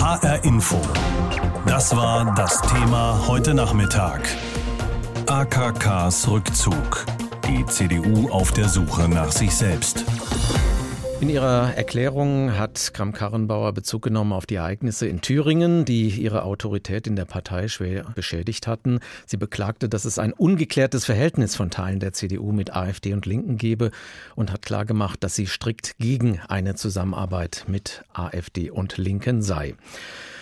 HR Info. Das war das Thema heute Nachmittag. AKKs Rückzug. Die CDU auf der Suche nach sich selbst. In ihrer Erklärung hat Kram-Karrenbauer Bezug genommen auf die Ereignisse in Thüringen, die ihre Autorität in der Partei schwer beschädigt hatten. Sie beklagte, dass es ein ungeklärtes Verhältnis von Teilen der CDU mit AfD und Linken gebe und hat klargemacht, dass sie strikt gegen eine Zusammenarbeit mit AfD und Linken sei.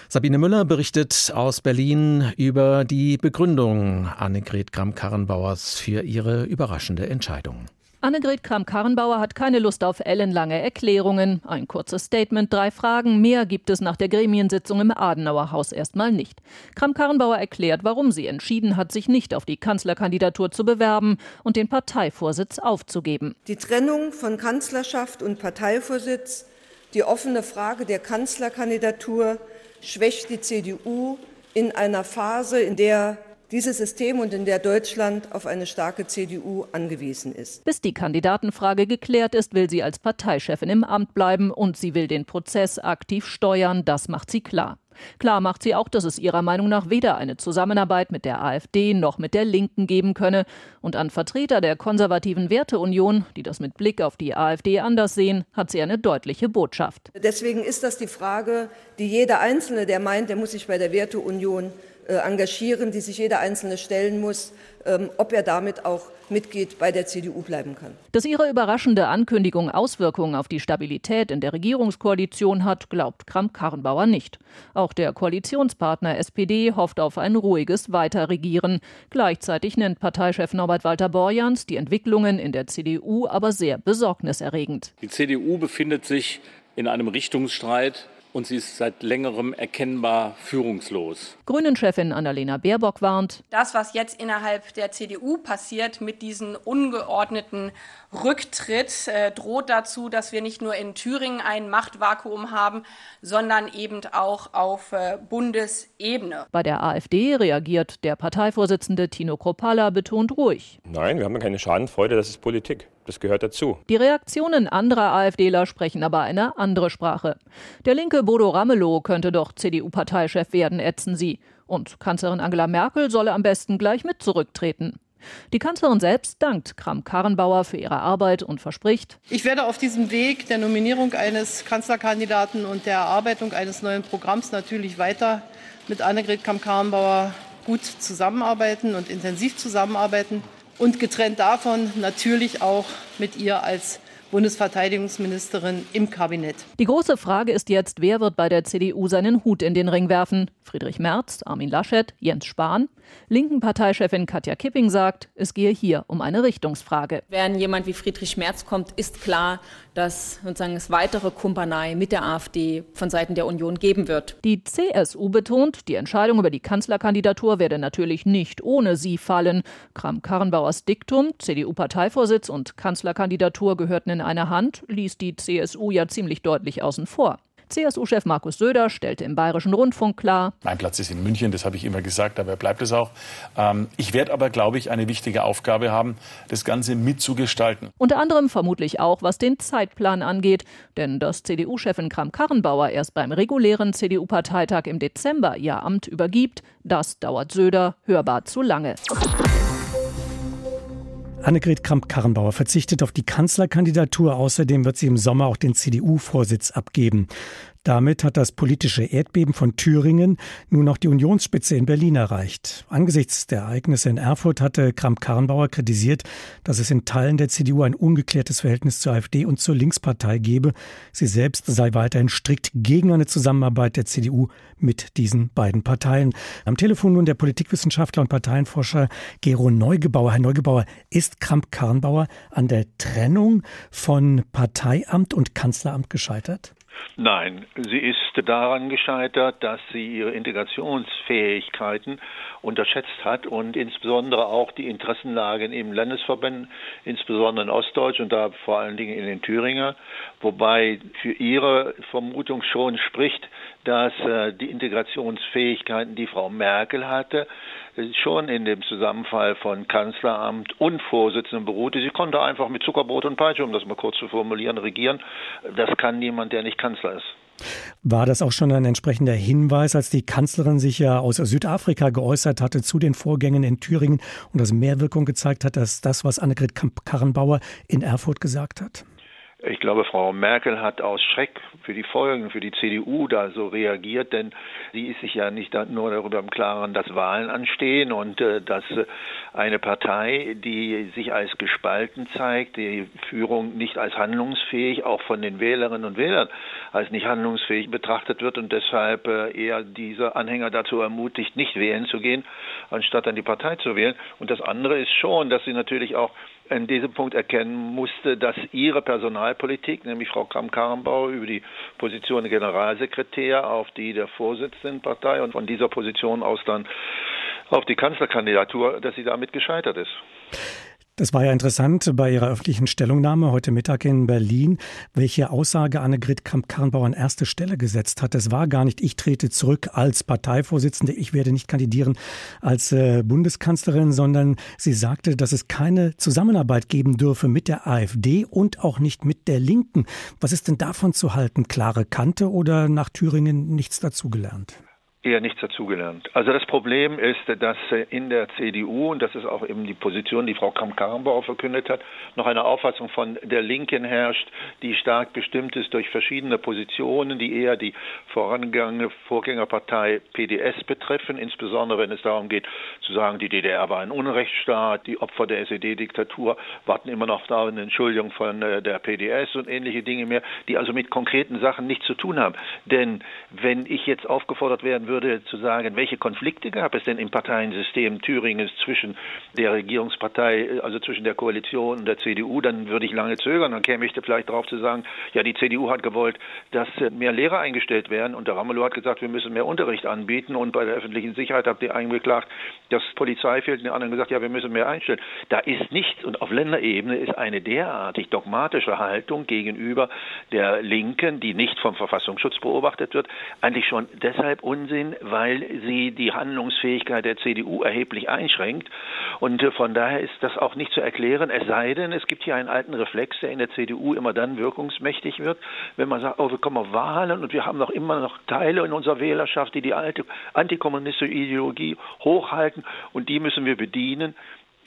Sabine Müller berichtet aus Berlin über die Begründung Annegret Kramp-Karrenbauers für ihre überraschende Entscheidung. Annegret Kramp-Karrenbauer hat keine Lust auf ellenlange Erklärungen. Ein kurzes Statement, drei Fragen. Mehr gibt es nach der Gremiensitzung im Adenauer Haus erstmal nicht. Kramp-Karrenbauer erklärt, warum sie entschieden hat, sich nicht auf die Kanzlerkandidatur zu bewerben und den Parteivorsitz aufzugeben. Die Trennung von Kanzlerschaft und Parteivorsitz, die offene Frage der Kanzlerkandidatur schwächt die CDU in einer Phase, in der dieses System und in der Deutschland auf eine starke CDU angewiesen ist. Bis die Kandidatenfrage geklärt ist, will sie als Parteichefin im Amt bleiben und sie will den Prozess aktiv steuern, das macht sie klar. Klar macht sie auch, dass es ihrer Meinung nach weder eine Zusammenarbeit mit der AfD noch mit der Linken geben könne. Und an Vertreter der konservativen Werteunion, die das mit Blick auf die AfD anders sehen, hat sie eine deutliche Botschaft. Deswegen ist das die Frage, die jeder Einzelne, der meint, der muss sich bei der Werteunion engagieren, die sich jeder Einzelne stellen muss, ähm, ob er damit auch Mitglied bei der CDU bleiben kann. Dass ihre überraschende Ankündigung Auswirkungen auf die Stabilität in der Regierungskoalition hat, glaubt Kramp-Karrenbauer nicht. Auch der Koalitionspartner SPD hofft auf ein ruhiges Weiterregieren. Gleichzeitig nennt Parteichef Norbert Walter Borjans die Entwicklungen in der CDU aber sehr besorgniserregend. Die CDU befindet sich in einem Richtungsstreit und sie ist seit längerem erkennbar führungslos. Grünen-Chefin Annalena Baerbock warnt. Das, was jetzt innerhalb der CDU passiert mit diesem ungeordneten Rücktritt, äh, droht dazu, dass wir nicht nur in Thüringen ein Machtvakuum haben, sondern eben auch auf äh, Bundesebene. Bei der AfD reagiert der Parteivorsitzende Tino Kropala betont ruhig. Nein, wir haben keine Schadenfreude, das ist Politik. Das gehört dazu. Die Reaktionen anderer AfDler sprechen aber eine andere Sprache. Der linke Bodo Ramelow könnte doch CDU-Parteichef werden, ätzen sie. Und Kanzlerin Angela Merkel solle am besten gleich mit zurücktreten. Die Kanzlerin selbst dankt Kram-Karrenbauer für ihre Arbeit und verspricht, ich werde auf diesem Weg der Nominierung eines Kanzlerkandidaten und der Erarbeitung eines neuen Programms natürlich weiter mit Annegret Kramp-Karrenbauer gut zusammenarbeiten und intensiv zusammenarbeiten und getrennt davon natürlich auch mit ihr als Bundesverteidigungsministerin im Kabinett. Die große Frage ist jetzt, wer wird bei der CDU seinen Hut in den Ring werfen? Friedrich Merz, Armin Laschet, Jens Spahn? Linken Parteichefin Katja Kipping sagt, es gehe hier um eine Richtungsfrage. Wenn jemand wie Friedrich Merz kommt, ist klar, dass sozusagen es weitere Kumpanei mit der AfD von Seiten der Union geben wird. Die CSU betont, die Entscheidung über die Kanzlerkandidatur werde natürlich nicht ohne sie fallen. Kram-Karrenbauers Diktum, CDU-Parteivorsitz und Kanzlerkandidatur gehörten in einer Hand, ließ die CSU ja ziemlich deutlich außen vor. CSU-Chef Markus Söder stellte im Bayerischen Rundfunk klar. Mein Platz ist in München, das habe ich immer gesagt, dabei bleibt es auch. Ähm, ich werde aber, glaube ich, eine wichtige Aufgabe haben, das Ganze mitzugestalten. Unter anderem vermutlich auch, was den Zeitplan angeht. Denn dass CDU-Chefin Kram-Karrenbauer erst beim regulären CDU-Parteitag im Dezember ihr Amt übergibt, das dauert Söder hörbar zu lange. Annegret Kramp-Karrenbauer verzichtet auf die Kanzlerkandidatur. Außerdem wird sie im Sommer auch den CDU-Vorsitz abgeben. Damit hat das politische Erdbeben von Thüringen nun noch die Unionsspitze in Berlin erreicht. Angesichts der Ereignisse in Erfurt hatte Kramp-Karrenbauer kritisiert, dass es in Teilen der CDU ein ungeklärtes Verhältnis zur AfD und zur Linkspartei gebe. Sie selbst sei weiterhin strikt gegen eine Zusammenarbeit der CDU mit diesen beiden Parteien. Am Telefon nun der Politikwissenschaftler und Parteienforscher Gero Neugebauer. Herr Neugebauer, ist Kramp-Karrenbauer an der Trennung von Parteiamt und Kanzleramt gescheitert? Nein, sie ist daran gescheitert, dass sie ihre Integrationsfähigkeiten unterschätzt hat und insbesondere auch die Interessenlagen im Landesverband, insbesondere in Ostdeutsch und da vor allen Dingen in den Thüringer, wobei für ihre Vermutung schon spricht, dass äh, die Integrationsfähigkeiten, die Frau Merkel hatte, schon in dem Zusammenfall von Kanzleramt und Vorsitzenden beruhte. Sie konnte einfach mit Zuckerbrot und Peitsche, um das mal kurz zu formulieren, regieren. Das kann niemand, der nicht Kanzler ist. War das auch schon ein entsprechender Hinweis, als die Kanzlerin sich ja aus Südafrika geäußert hatte zu den Vorgängen in Thüringen und das mehr Wirkung gezeigt hat, als das, was Annegret Karrenbauer in Erfurt gesagt hat? Ich glaube, Frau Merkel hat aus Schreck für die Folgen für die CDU da so reagiert, denn sie ist sich ja nicht nur darüber im Klaren, dass Wahlen anstehen und äh, dass äh, eine Partei, die sich als gespalten zeigt, die Führung nicht als handlungsfähig, auch von den Wählerinnen und Wählern als nicht handlungsfähig betrachtet wird und deshalb äh, eher diese Anhänger dazu ermutigt, nicht wählen zu gehen, anstatt dann die Partei zu wählen. Und das andere ist schon, dass sie natürlich auch in diesem Punkt erkennen musste, dass ihre Personalpolitik, nämlich Frau Kramp-Karrenbauer über die Position Generalsekretär auf die der Vorsitzendenpartei und von dieser Position aus dann auf die Kanzlerkandidatur, dass sie damit gescheitert ist. Das war ja interessant bei Ihrer öffentlichen Stellungnahme heute Mittag in Berlin, welche Aussage Annegret Kramp-Karrenbauer an erste Stelle gesetzt hat. Es war gar nicht, ich trete zurück als Parteivorsitzende, ich werde nicht kandidieren als äh, Bundeskanzlerin, sondern sie sagte, dass es keine Zusammenarbeit geben dürfe mit der AfD und auch nicht mit der Linken. Was ist denn davon zu halten? Klare Kante oder nach Thüringen nichts dazugelernt? Eher nichts dazugelernt. Also das Problem ist, dass in der CDU, und das ist auch eben die Position, die Frau Kramp-Karrenbauer verkündet hat, noch eine Auffassung von der Linken herrscht, die stark bestimmt ist durch verschiedene Positionen, die eher die vorangegangene Vorgängerpartei PDS betreffen, insbesondere wenn es darum geht zu sagen, die DDR war ein Unrechtsstaat, die Opfer der SED-Diktatur warten immer noch da eine Entschuldigung von äh, der PDS und ähnliche Dinge mehr, die also mit konkreten Sachen nichts zu tun haben. Denn wenn ich jetzt aufgefordert werden würde, zu sagen, welche Konflikte gab es denn im Parteiensystem Thüringens zwischen der Regierungspartei, also zwischen der Koalition und der CDU, dann würde ich lange zögern. Dann käme ich vielleicht darauf zu sagen, ja, die CDU hat gewollt, dass mehr Lehrer eingestellt werden und der Ramelow hat gesagt, wir müssen mehr Unterricht anbieten und bei der öffentlichen Sicherheit habt ihr eingeklagt, dass Polizei fehlt und die anderen gesagt, ja, wir müssen mehr einstellen. Da ist nichts und auf Länderebene ist eine derartig dogmatische Haltung gegenüber der Linken, die nicht vom Verfassungsschutz beobachtet wird, eigentlich schon deshalb Unsinn, Sinn, weil sie die Handlungsfähigkeit der CDU erheblich einschränkt. Und äh, von daher ist das auch nicht zu erklären, es sei denn, es gibt hier einen alten Reflex, der in der CDU immer dann wirkungsmächtig wird, wenn man sagt, oh, wir kommen auf Wahlen und wir haben noch immer noch Teile in unserer Wählerschaft, die die alte antikommunistische Ideologie hochhalten und die müssen wir bedienen.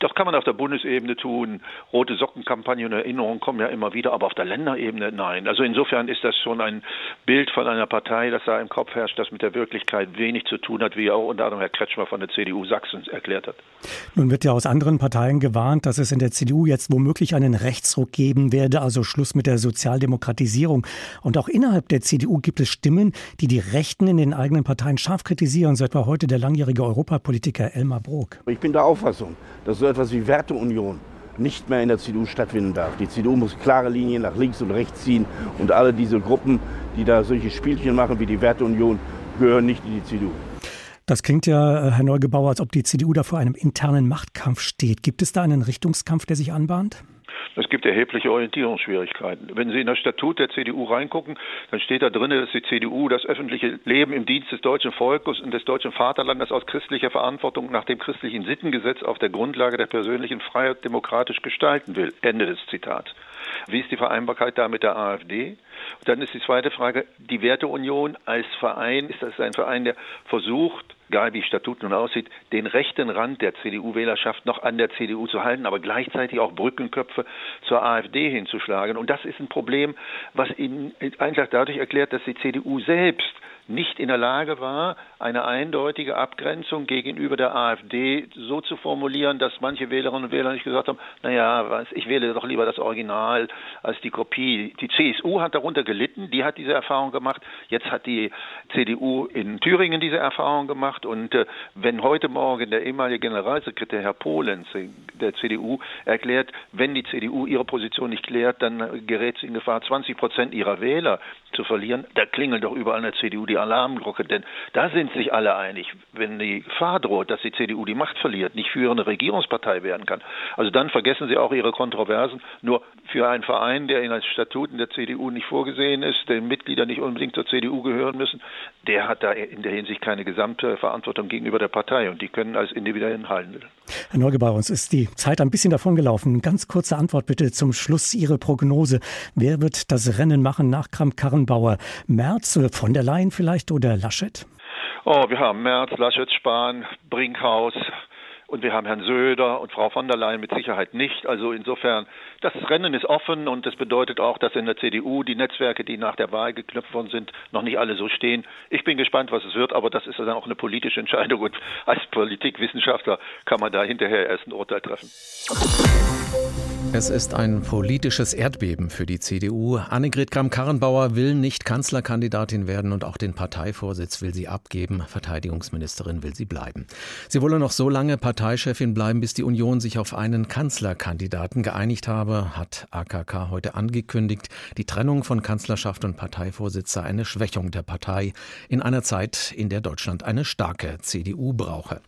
Das kann man auf der Bundesebene tun. Rote Sockenkampagne und Erinnerungen kommen ja immer wieder, aber auf der Länderebene nein. Also insofern ist das schon ein Bild von einer Partei, das da im Kopf herrscht, das mit der Wirklichkeit wenig zu tun hat, wie auch unter anderem Herr Kretschmer von der CDU Sachsen erklärt hat. Nun wird ja aus anderen Parteien gewarnt, dass es in der CDU jetzt womöglich einen Rechtsruck geben werde, also Schluss mit der Sozialdemokratisierung. Und auch innerhalb der CDU gibt es Stimmen, die die Rechten in den eigenen Parteien scharf kritisieren, so etwa heute der langjährige Europapolitiker Elmar Brok. Ich bin der Auffassung, dass so etwas wie Werteunion nicht mehr in der CDU stattfinden darf. Die CDU muss klare Linien nach links und rechts ziehen und alle diese Gruppen, die da solche Spielchen machen wie die Werteunion, gehören nicht in die CDU. Das klingt ja, äh, Herr Neugebauer, als ob die CDU da vor einem internen Machtkampf steht. Gibt es da einen Richtungskampf, der sich anbahnt? Es gibt erhebliche Orientierungsschwierigkeiten. Wenn Sie in das Statut der CDU reingucken, dann steht da drin, dass die CDU das öffentliche Leben im Dienst des deutschen Volkes und des deutschen Vaterlandes aus christlicher Verantwortung nach dem christlichen Sittengesetz auf der Grundlage der persönlichen Freiheit demokratisch gestalten will. Ende des Zitats. Wie ist die Vereinbarkeit da mit der AfD? Und dann ist die zweite Frage, die Werteunion als Verein, ist das ein Verein, der versucht, egal wie Statut nun aussieht, den rechten Rand der CDU-Wählerschaft noch an der CDU zu halten, aber gleichzeitig auch Brückenköpfe zur AfD hinzuschlagen. Und das ist ein Problem, was Ihnen einfach dadurch erklärt, dass die CDU selbst nicht in der Lage war, eine eindeutige Abgrenzung gegenüber der AfD so zu formulieren, dass manche Wählerinnen und Wähler nicht gesagt haben, naja, ich wähle doch lieber das Original als die Kopie. Die CSU hat darunter gelitten, die hat diese Erfahrung gemacht. Jetzt hat die CDU in Thüringen diese Erfahrung gemacht. Und äh, wenn heute Morgen der ehemalige Generalsekretär Herr Polenz der CDU erklärt, wenn die CDU ihre Position nicht klärt, dann gerät sie in Gefahr, 20 Prozent ihrer Wähler zu verlieren, da klingelt doch überall in der CDU die Alarmglocke, denn da sind sich alle einig, wenn die Gefahr droht, dass die CDU die Macht verliert, nicht führende Regierungspartei werden kann. Also dann vergessen sie auch ihre Kontroversen. Nur für einen Verein, der in den Statuten der CDU nicht vorgesehen ist, den Mitglieder nicht unbedingt zur CDU gehören müssen, der hat da in der Hinsicht keine gesamte Verantwortung gegenüber der Partei und die können als Individuen handeln. Herr Neugebauer, uns ist die Zeit ein bisschen davon gelaufen. Ganz kurze Antwort bitte zum Schluss Ihre Prognose. Wer wird das Rennen machen nach Kramp-Karrenbauer? Merz, von der Leyen vielleicht oder Laschet? Oh, wir haben Merz, Laschet, Spahn, Brinkhaus, und wir haben Herrn Söder und Frau von der Leyen mit Sicherheit nicht. Also insofern, das Rennen ist offen und das bedeutet auch, dass in der CDU die Netzwerke, die nach der Wahl geknüpft worden sind, noch nicht alle so stehen. Ich bin gespannt, was es wird, aber das ist dann auch eine politische Entscheidung und als Politikwissenschaftler kann man da hinterher erst ein Urteil treffen. Es ist ein politisches Erdbeben für die CDU. Annegret Kramp-Karrenbauer will nicht Kanzlerkandidatin werden und auch den Parteivorsitz will sie abgeben. Verteidigungsministerin will sie bleiben. Sie wolle noch so lange Parteichefin bleiben, bis die Union sich auf einen Kanzlerkandidaten geeinigt habe, hat AKK heute angekündigt. Die Trennung von Kanzlerschaft und Parteivorsitz sei eine Schwächung der Partei in einer Zeit, in der Deutschland eine starke CDU brauche.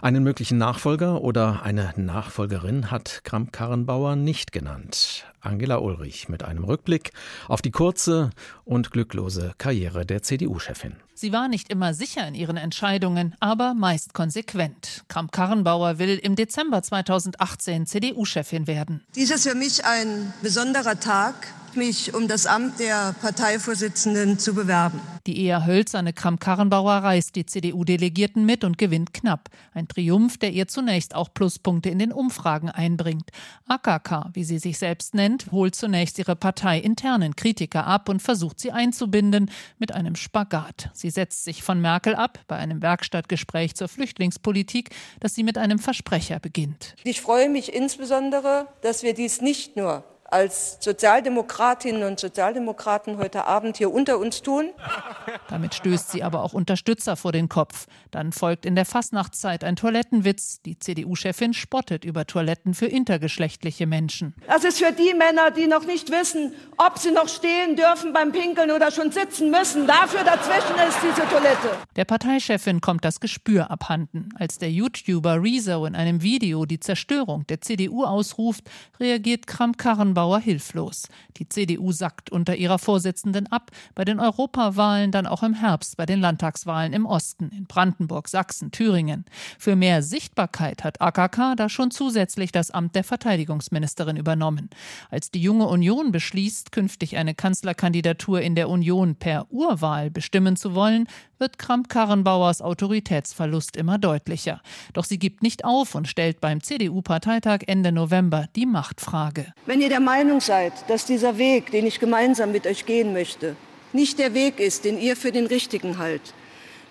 Einen möglichen Nachfolger oder eine Nachfolgerin hat Kramp-Karrenbauer nicht genannt. Angela Ulrich mit einem Rückblick auf die kurze und glücklose Karriere der CDU-Chefin. Sie war nicht immer sicher in ihren Entscheidungen, aber meist konsequent. Kramp-Karrenbauer will im Dezember 2018 CDU-Chefin werden. Dies ist für mich ein besonderer Tag, mich um das Amt der Parteivorsitzenden zu bewerben. Die eher hölzerne Kramp-Karrenbauer reißt die CDU-Delegierten mit und gewinnt knapp. Ein Triumph, der ihr zunächst auch Pluspunkte in den Umfragen einbringt. AKK, wie sie sich selbst nennt, holt zunächst ihre parteiinternen Kritiker ab und versucht sie einzubinden mit einem Spagat. Sie setzt sich von Merkel ab bei einem Werkstattgespräch zur Flüchtlingspolitik, das sie mit einem Versprecher beginnt. Ich freue mich insbesondere, dass wir dies nicht nur als Sozialdemokratinnen und Sozialdemokraten heute Abend hier unter uns tun. Damit stößt sie aber auch Unterstützer vor den Kopf. Dann folgt in der Fastnachtszeit ein Toilettenwitz. Die CDU-Chefin spottet über Toiletten für intergeschlechtliche Menschen. Das ist für die Männer, die noch nicht wissen, ob sie noch stehen dürfen beim Pinkeln oder schon sitzen müssen. Dafür dazwischen ist diese Toilette. Der Parteichefin kommt das Gespür abhanden. Als der YouTuber Rezo in einem Video die Zerstörung der CDU ausruft, reagiert Kramp-Karrenbauer Bauer hilflos. Die CDU sackt unter ihrer Vorsitzenden ab, bei den Europawahlen dann auch im Herbst, bei den Landtagswahlen im Osten, in Brandenburg, Sachsen, Thüringen. Für mehr Sichtbarkeit hat AKK da schon zusätzlich das Amt der Verteidigungsministerin übernommen. Als die junge Union beschließt, künftig eine Kanzlerkandidatur in der Union per Urwahl bestimmen zu wollen, wird Kramp-Karrenbauers Autoritätsverlust immer deutlicher. Doch sie gibt nicht auf und stellt beim CDU-Parteitag Ende November die Machtfrage. Wenn ihr der Meinung seid, dass dieser Weg, den ich gemeinsam mit euch gehen möchte, nicht der Weg ist, den ihr für den richtigen haltet,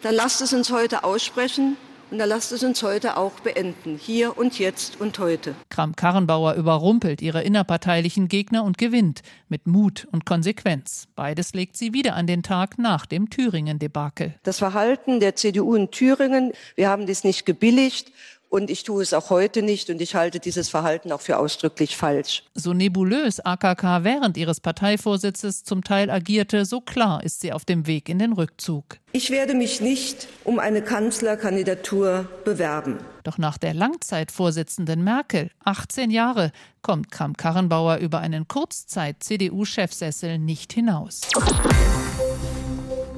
dann lasst es uns heute aussprechen und da lasst es uns heute auch beenden. Hier und jetzt und heute. Kramp-Karrenbauer überrumpelt ihre innerparteilichen Gegner und gewinnt. Mit Mut und Konsequenz. Beides legt sie wieder an den Tag nach dem Thüringen-Debakel. Das Verhalten der CDU in Thüringen, wir haben dies nicht gebilligt und ich tue es auch heute nicht und ich halte dieses Verhalten auch für ausdrücklich falsch. So nebulös AKK während ihres Parteivorsitzes zum Teil agierte, so klar ist sie auf dem Weg in den Rückzug. Ich werde mich nicht um eine Kanzlerkandidatur bewerben. Doch nach der Langzeitvorsitzenden Merkel, 18 Jahre, kommt Kramp-Karrenbauer über einen Kurzzeit-CDU-Chefsessel nicht hinaus.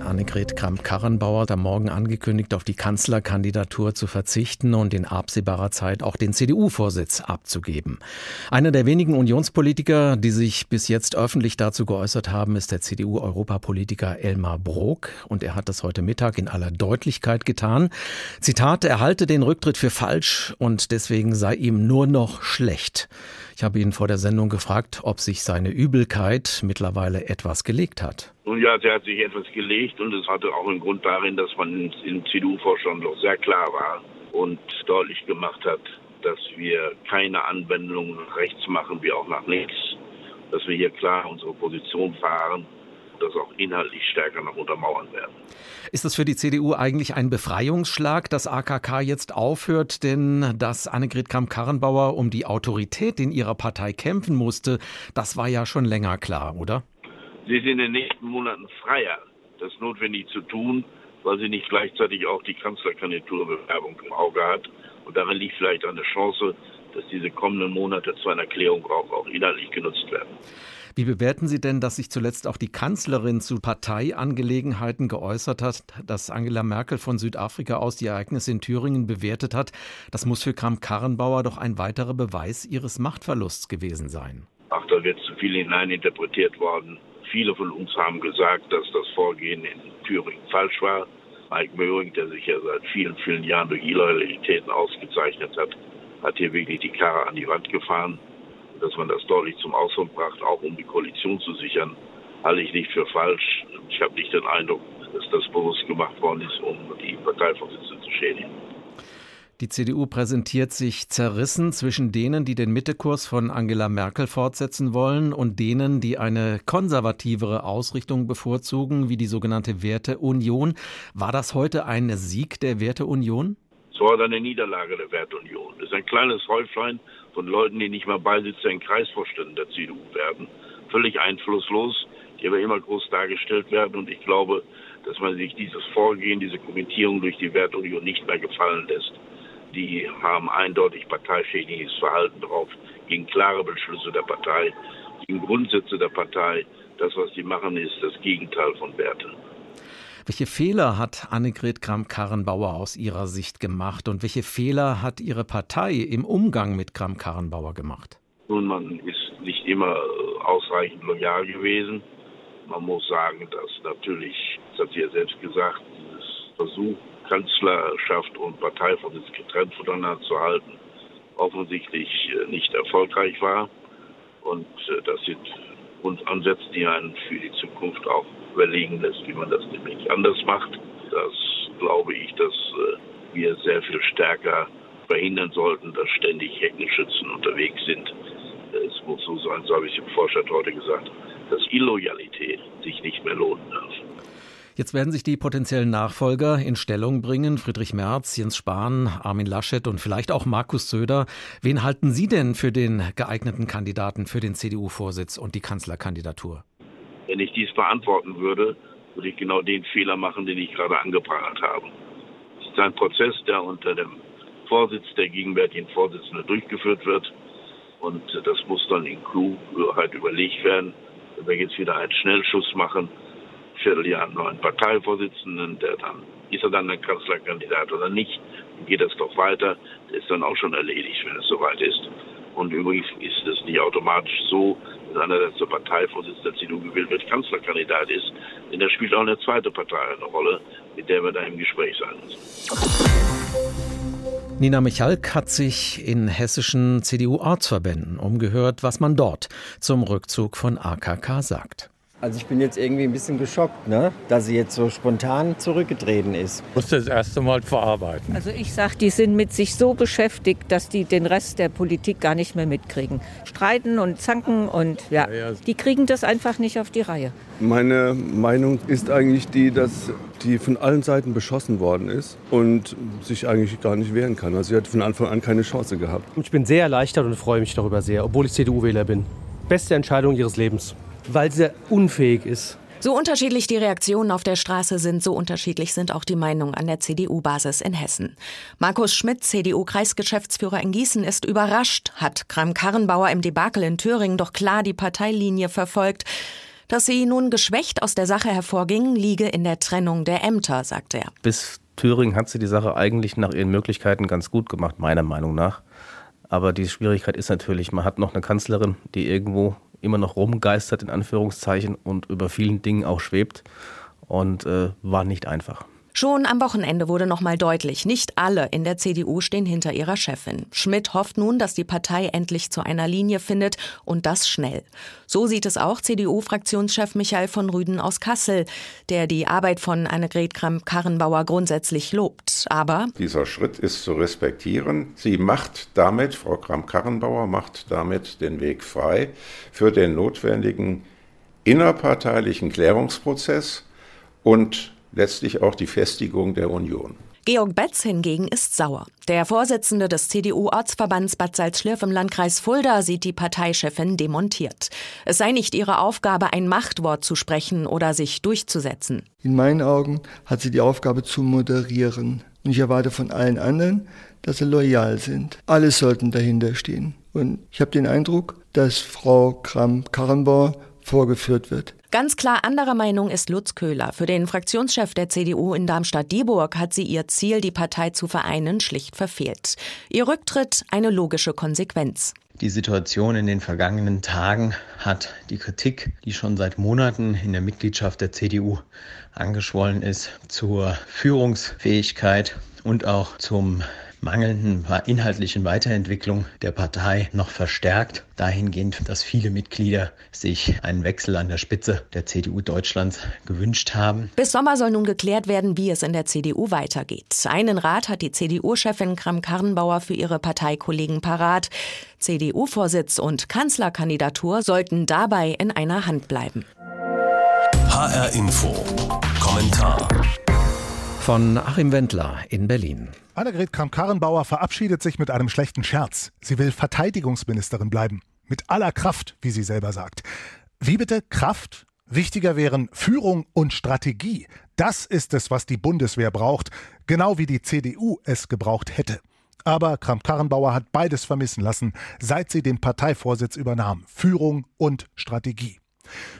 Annegret Kramp-Karrenbauer hat am Morgen angekündigt, auf die Kanzlerkandidatur zu verzichten und in absehbarer Zeit auch den CDU-Vorsitz abzugeben. Einer der wenigen Unionspolitiker, die sich bis jetzt öffentlich dazu geäußert haben, ist der CDU-Europapolitiker Elmar Brok. Und er hat das heute Mittag in aller Deutlichkeit getan. Zitat, er halte den Rücktritt für falsch und deswegen sei ihm nur noch schlecht. Ich habe ihn vor der Sendung gefragt, ob sich seine Übelkeit mittlerweile etwas gelegt hat. Nun ja, sie hat sich etwas gelegt und es hatte auch einen Grund darin, dass man im CDU-Vorstand doch sehr klar war und deutlich gemacht hat, dass wir keine Anwendung nach rechts machen, wie auch nach links, dass wir hier klar unsere Position fahren das auch inhaltlich stärker noch untermauern werden. Ist das für die CDU eigentlich ein Befreiungsschlag, dass AKK jetzt aufhört? Denn dass Annegret Kramp-Karrenbauer um die Autorität in ihrer Partei kämpfen musste, das war ja schon länger klar, oder? Sie ist in den nächsten Monaten freier, das notwendig zu tun, weil sie nicht gleichzeitig auch die Kanzlerkandidaturbewerbung im Auge hat. Und darin liegt vielleicht eine Chance, dass diese kommenden Monate zu einer Klärung auch, auch inhaltlich genutzt werden. Wie bewerten Sie denn, dass sich zuletzt auch die Kanzlerin zu Parteiangelegenheiten geäußert hat, dass Angela Merkel von Südafrika aus die Ereignisse in Thüringen bewertet hat? Das muss für Kramp-Karrenbauer doch ein weiterer Beweis ihres Machtverlusts gewesen sein. Ach, da wird zu viel hineininterpretiert worden. Viele von uns haben gesagt, dass das Vorgehen in Thüringen falsch war. Mike Möhring, der sich ja seit vielen, vielen Jahren durch Illoyalitäten ausgezeichnet hat, hat hier wirklich die Karre an die Wand gefahren. Dass man das deutlich zum Ausdruck bracht, auch um die Koalition zu sichern, halte ich nicht für falsch. Ich habe nicht den Eindruck, dass das bewusst gemacht worden ist, um die Parteivorsitzende zu schädigen. Die CDU präsentiert sich zerrissen zwischen denen, die den Mittekurs von Angela Merkel fortsetzen wollen und denen, die eine konservativere Ausrichtung bevorzugen, wie die sogenannte Werteunion. War das heute ein Sieg der Werteunion? Es war eine Niederlage der Werteunion. Es ist ein kleines Häuflein von Leuten, die nicht mal Beisitzer in Kreisvorständen der CDU werden. Völlig einflusslos, die aber immer groß dargestellt werden. Und ich glaube, dass man sich dieses Vorgehen, diese Kommentierung durch die Werteunion nicht mehr gefallen lässt die haben eindeutig parteischädigendes Verhalten drauf, gegen klare Beschlüsse der Partei, gegen Grundsätze der Partei. Das, was die machen, ist das Gegenteil von Werte. Welche Fehler hat Annegret Kramp-Karrenbauer aus Ihrer Sicht gemacht und welche Fehler hat Ihre Partei im Umgang mit Kramp-Karrenbauer gemacht? Nun, man ist nicht immer ausreichend loyal gewesen. Man muss sagen, dass natürlich, das hat sie ja selbst gesagt, dieses Versuch, Kanzlerschaft und Parteivorsitz getrennt voneinander zu halten, offensichtlich äh, nicht erfolgreich war. Und äh, das sind Grundansätze, die einen für die Zukunft auch überlegen lässt, wie man das nämlich anders macht. Das glaube ich, dass äh, wir sehr viel stärker verhindern sollten, dass ständig Heckenschützen unterwegs sind. Es muss so sein, so habe ich dem Vorstand heute gesagt, dass Illoyalität sich nicht mehr lohnen darf. Jetzt werden sich die potenziellen Nachfolger in Stellung bringen. Friedrich Merz, Jens Spahn, Armin Laschet und vielleicht auch Markus Söder. Wen halten Sie denn für den geeigneten Kandidaten für den CDU-Vorsitz und die Kanzlerkandidatur? Wenn ich dies beantworten würde, würde ich genau den Fehler machen, den ich gerade angeprangert habe. Es ist ein Prozess, der unter dem Vorsitz der gegenwärtigen Vorsitzenden durchgeführt wird. Und das muss dann in Klugheit überlegt werden. Wenn wir jetzt wieder einen Schnellschuss machen, Vierteljahr einen neuen Parteivorsitzenden, der dann, ist er dann ein Kanzlerkandidat oder nicht, geht das doch weiter, der ist dann auch schon erledigt, wenn es soweit ist. Und übrigens ist es nicht automatisch so, dass einer, der zur Parteivorsitzenden der CDU gewählt wird, Kanzlerkandidat ist. Denn da spielt auch eine zweite Partei eine Rolle, mit der wir da im Gespräch sein müssen. Nina Michalk hat sich in hessischen CDU-Ortsverbänden umgehört, was man dort zum Rückzug von AKK sagt. Also ich bin jetzt irgendwie ein bisschen geschockt, ne? dass sie jetzt so spontan zurückgetreten ist. Ich muss das erste Mal verarbeiten. Also ich sage, die sind mit sich so beschäftigt, dass die den Rest der Politik gar nicht mehr mitkriegen. Streiten und zanken und ja, ja, ja. die kriegen das einfach nicht auf die Reihe. Meine Meinung ist eigentlich die, dass die von allen Seiten beschossen worden ist und sich eigentlich gar nicht wehren kann. Also sie hat von Anfang an keine Chance gehabt. Ich bin sehr erleichtert und freue mich darüber sehr, obwohl ich CDU-Wähler bin. Beste Entscheidung ihres Lebens weil sie unfähig ist. So unterschiedlich die Reaktionen auf der Straße sind, so unterschiedlich sind auch die Meinungen an der CDU-Basis in Hessen. Markus Schmidt, CDU-Kreisgeschäftsführer in Gießen, ist überrascht, hat Kram-Karrenbauer im Debakel in Thüringen doch klar die Parteilinie verfolgt. Dass sie nun geschwächt aus der Sache hervorging, liege in der Trennung der Ämter, sagt er. Bis Thüringen hat sie die Sache eigentlich nach ihren Möglichkeiten ganz gut gemacht, meiner Meinung nach. Aber die Schwierigkeit ist natürlich, man hat noch eine Kanzlerin, die irgendwo immer noch rumgeistert, in Anführungszeichen, und über vielen Dingen auch schwebt. Und äh, war nicht einfach. Schon am Wochenende wurde nochmal deutlich, nicht alle in der CDU stehen hinter ihrer Chefin. Schmidt hofft nun, dass die Partei endlich zu einer Linie findet und das schnell. So sieht es auch CDU-Fraktionschef Michael von Rüden aus Kassel, der die Arbeit von Annegret Kramp-Karrenbauer grundsätzlich lobt. Aber dieser Schritt ist zu respektieren. Sie macht damit, Frau Kramp-Karrenbauer macht damit den Weg frei für den notwendigen innerparteilichen Klärungsprozess und letztlich auch die Festigung der Union. Georg Betz hingegen ist sauer. Der Vorsitzende des CDU-Ortsverbands Bad Salzschlirf im Landkreis Fulda sieht die Parteichefin demontiert. Es sei nicht ihre Aufgabe, ein Machtwort zu sprechen oder sich durchzusetzen. In meinen Augen hat sie die Aufgabe zu moderieren. Und ich erwarte von allen anderen, dass sie loyal sind. Alle sollten dahinter stehen. Und ich habe den Eindruck, dass Frau Kram-Karrenbauer vorgeführt wird. Ganz klar anderer Meinung ist Lutz Köhler. Für den Fraktionschef der CDU in Darmstadt-Dieburg hat sie ihr Ziel, die Partei zu vereinen, schlicht verfehlt. Ihr Rücktritt eine logische Konsequenz. Die Situation in den vergangenen Tagen hat die Kritik, die schon seit Monaten in der Mitgliedschaft der CDU angeschwollen ist, zur Führungsfähigkeit und auch zum mangelnden inhaltlichen Weiterentwicklung der Partei noch verstärkt, dahingehend, dass viele Mitglieder sich einen Wechsel an der Spitze der CDU Deutschlands gewünscht haben. Bis Sommer soll nun geklärt werden, wie es in der CDU weitergeht. Einen Rat hat die CDU-Chefin Kram-Karrenbauer für ihre Parteikollegen parat. CDU-Vorsitz und Kanzlerkandidatur sollten dabei in einer Hand bleiben. HR Info. Kommentar von Achim Wendler in Berlin. Annegret Kramp-Karrenbauer verabschiedet sich mit einem schlechten Scherz. Sie will Verteidigungsministerin bleiben. Mit aller Kraft, wie sie selber sagt. Wie bitte Kraft? Wichtiger wären Führung und Strategie. Das ist es, was die Bundeswehr braucht, genau wie die CDU es gebraucht hätte. Aber Kramp-Karrenbauer hat beides vermissen lassen, seit sie den Parteivorsitz übernahm. Führung und Strategie.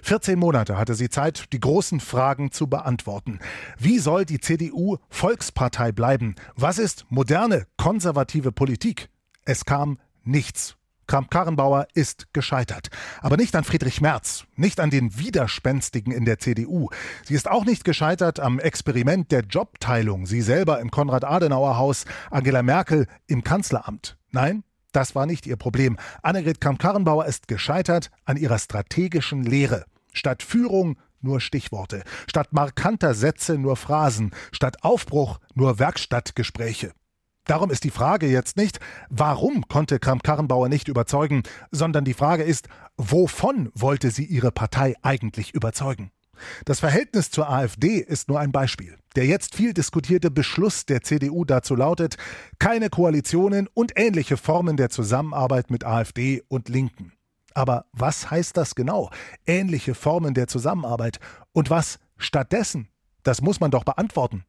14 Monate hatte sie Zeit, die großen Fragen zu beantworten. Wie soll die CDU Volkspartei bleiben? Was ist moderne, konservative Politik? Es kam nichts. Kramp-Karrenbauer ist gescheitert. Aber nicht an Friedrich Merz, nicht an den Widerspenstigen in der CDU. Sie ist auch nicht gescheitert am Experiment der Jobteilung. Sie selber im Konrad-Adenauer-Haus, Angela Merkel im Kanzleramt. Nein, das war nicht ihr Problem. Annegret Kramp-Karrenbauer ist gescheitert an ihrer strategischen Lehre. Statt Führung nur Stichworte, statt markanter Sätze nur Phrasen, statt Aufbruch nur Werkstattgespräche. Darum ist die Frage jetzt nicht, warum konnte Kramp-Karrenbauer nicht überzeugen, sondern die Frage ist, wovon wollte sie ihre Partei eigentlich überzeugen? Das Verhältnis zur AfD ist nur ein Beispiel. Der jetzt viel diskutierte Beschluss der CDU dazu lautet, keine Koalitionen und ähnliche Formen der Zusammenarbeit mit AfD und Linken. Aber was heißt das genau? Ähnliche Formen der Zusammenarbeit. Und was stattdessen? Das muss man doch beantworten.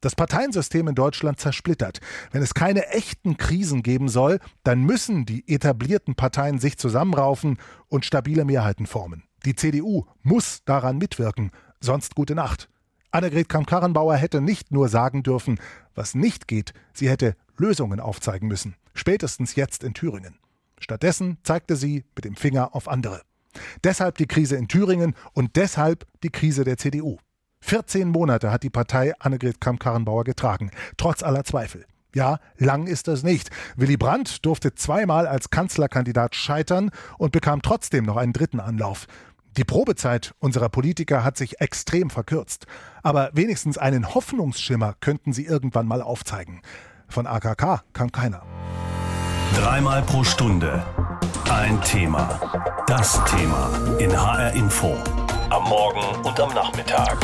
Das Parteiensystem in Deutschland zersplittert. Wenn es keine echten Krisen geben soll, dann müssen die etablierten Parteien sich zusammenraufen und stabile Mehrheiten formen. Die CDU muss daran mitwirken, sonst gute Nacht. Annegret Kramp-Karrenbauer hätte nicht nur sagen dürfen, was nicht geht, sie hätte Lösungen aufzeigen müssen, spätestens jetzt in Thüringen. Stattdessen zeigte sie mit dem Finger auf andere. Deshalb die Krise in Thüringen und deshalb die Krise der CDU. 14 Monate hat die Partei Annegret Kramp-Karrenbauer getragen, trotz aller Zweifel. Ja, lang ist das nicht. Willy Brandt durfte zweimal als Kanzlerkandidat scheitern und bekam trotzdem noch einen dritten Anlauf. Die Probezeit unserer Politiker hat sich extrem verkürzt. Aber wenigstens einen Hoffnungsschimmer könnten sie irgendwann mal aufzeigen. Von AKK kam keiner. Dreimal pro Stunde ein Thema. Das Thema in HR Info. Am Morgen und am Nachmittag.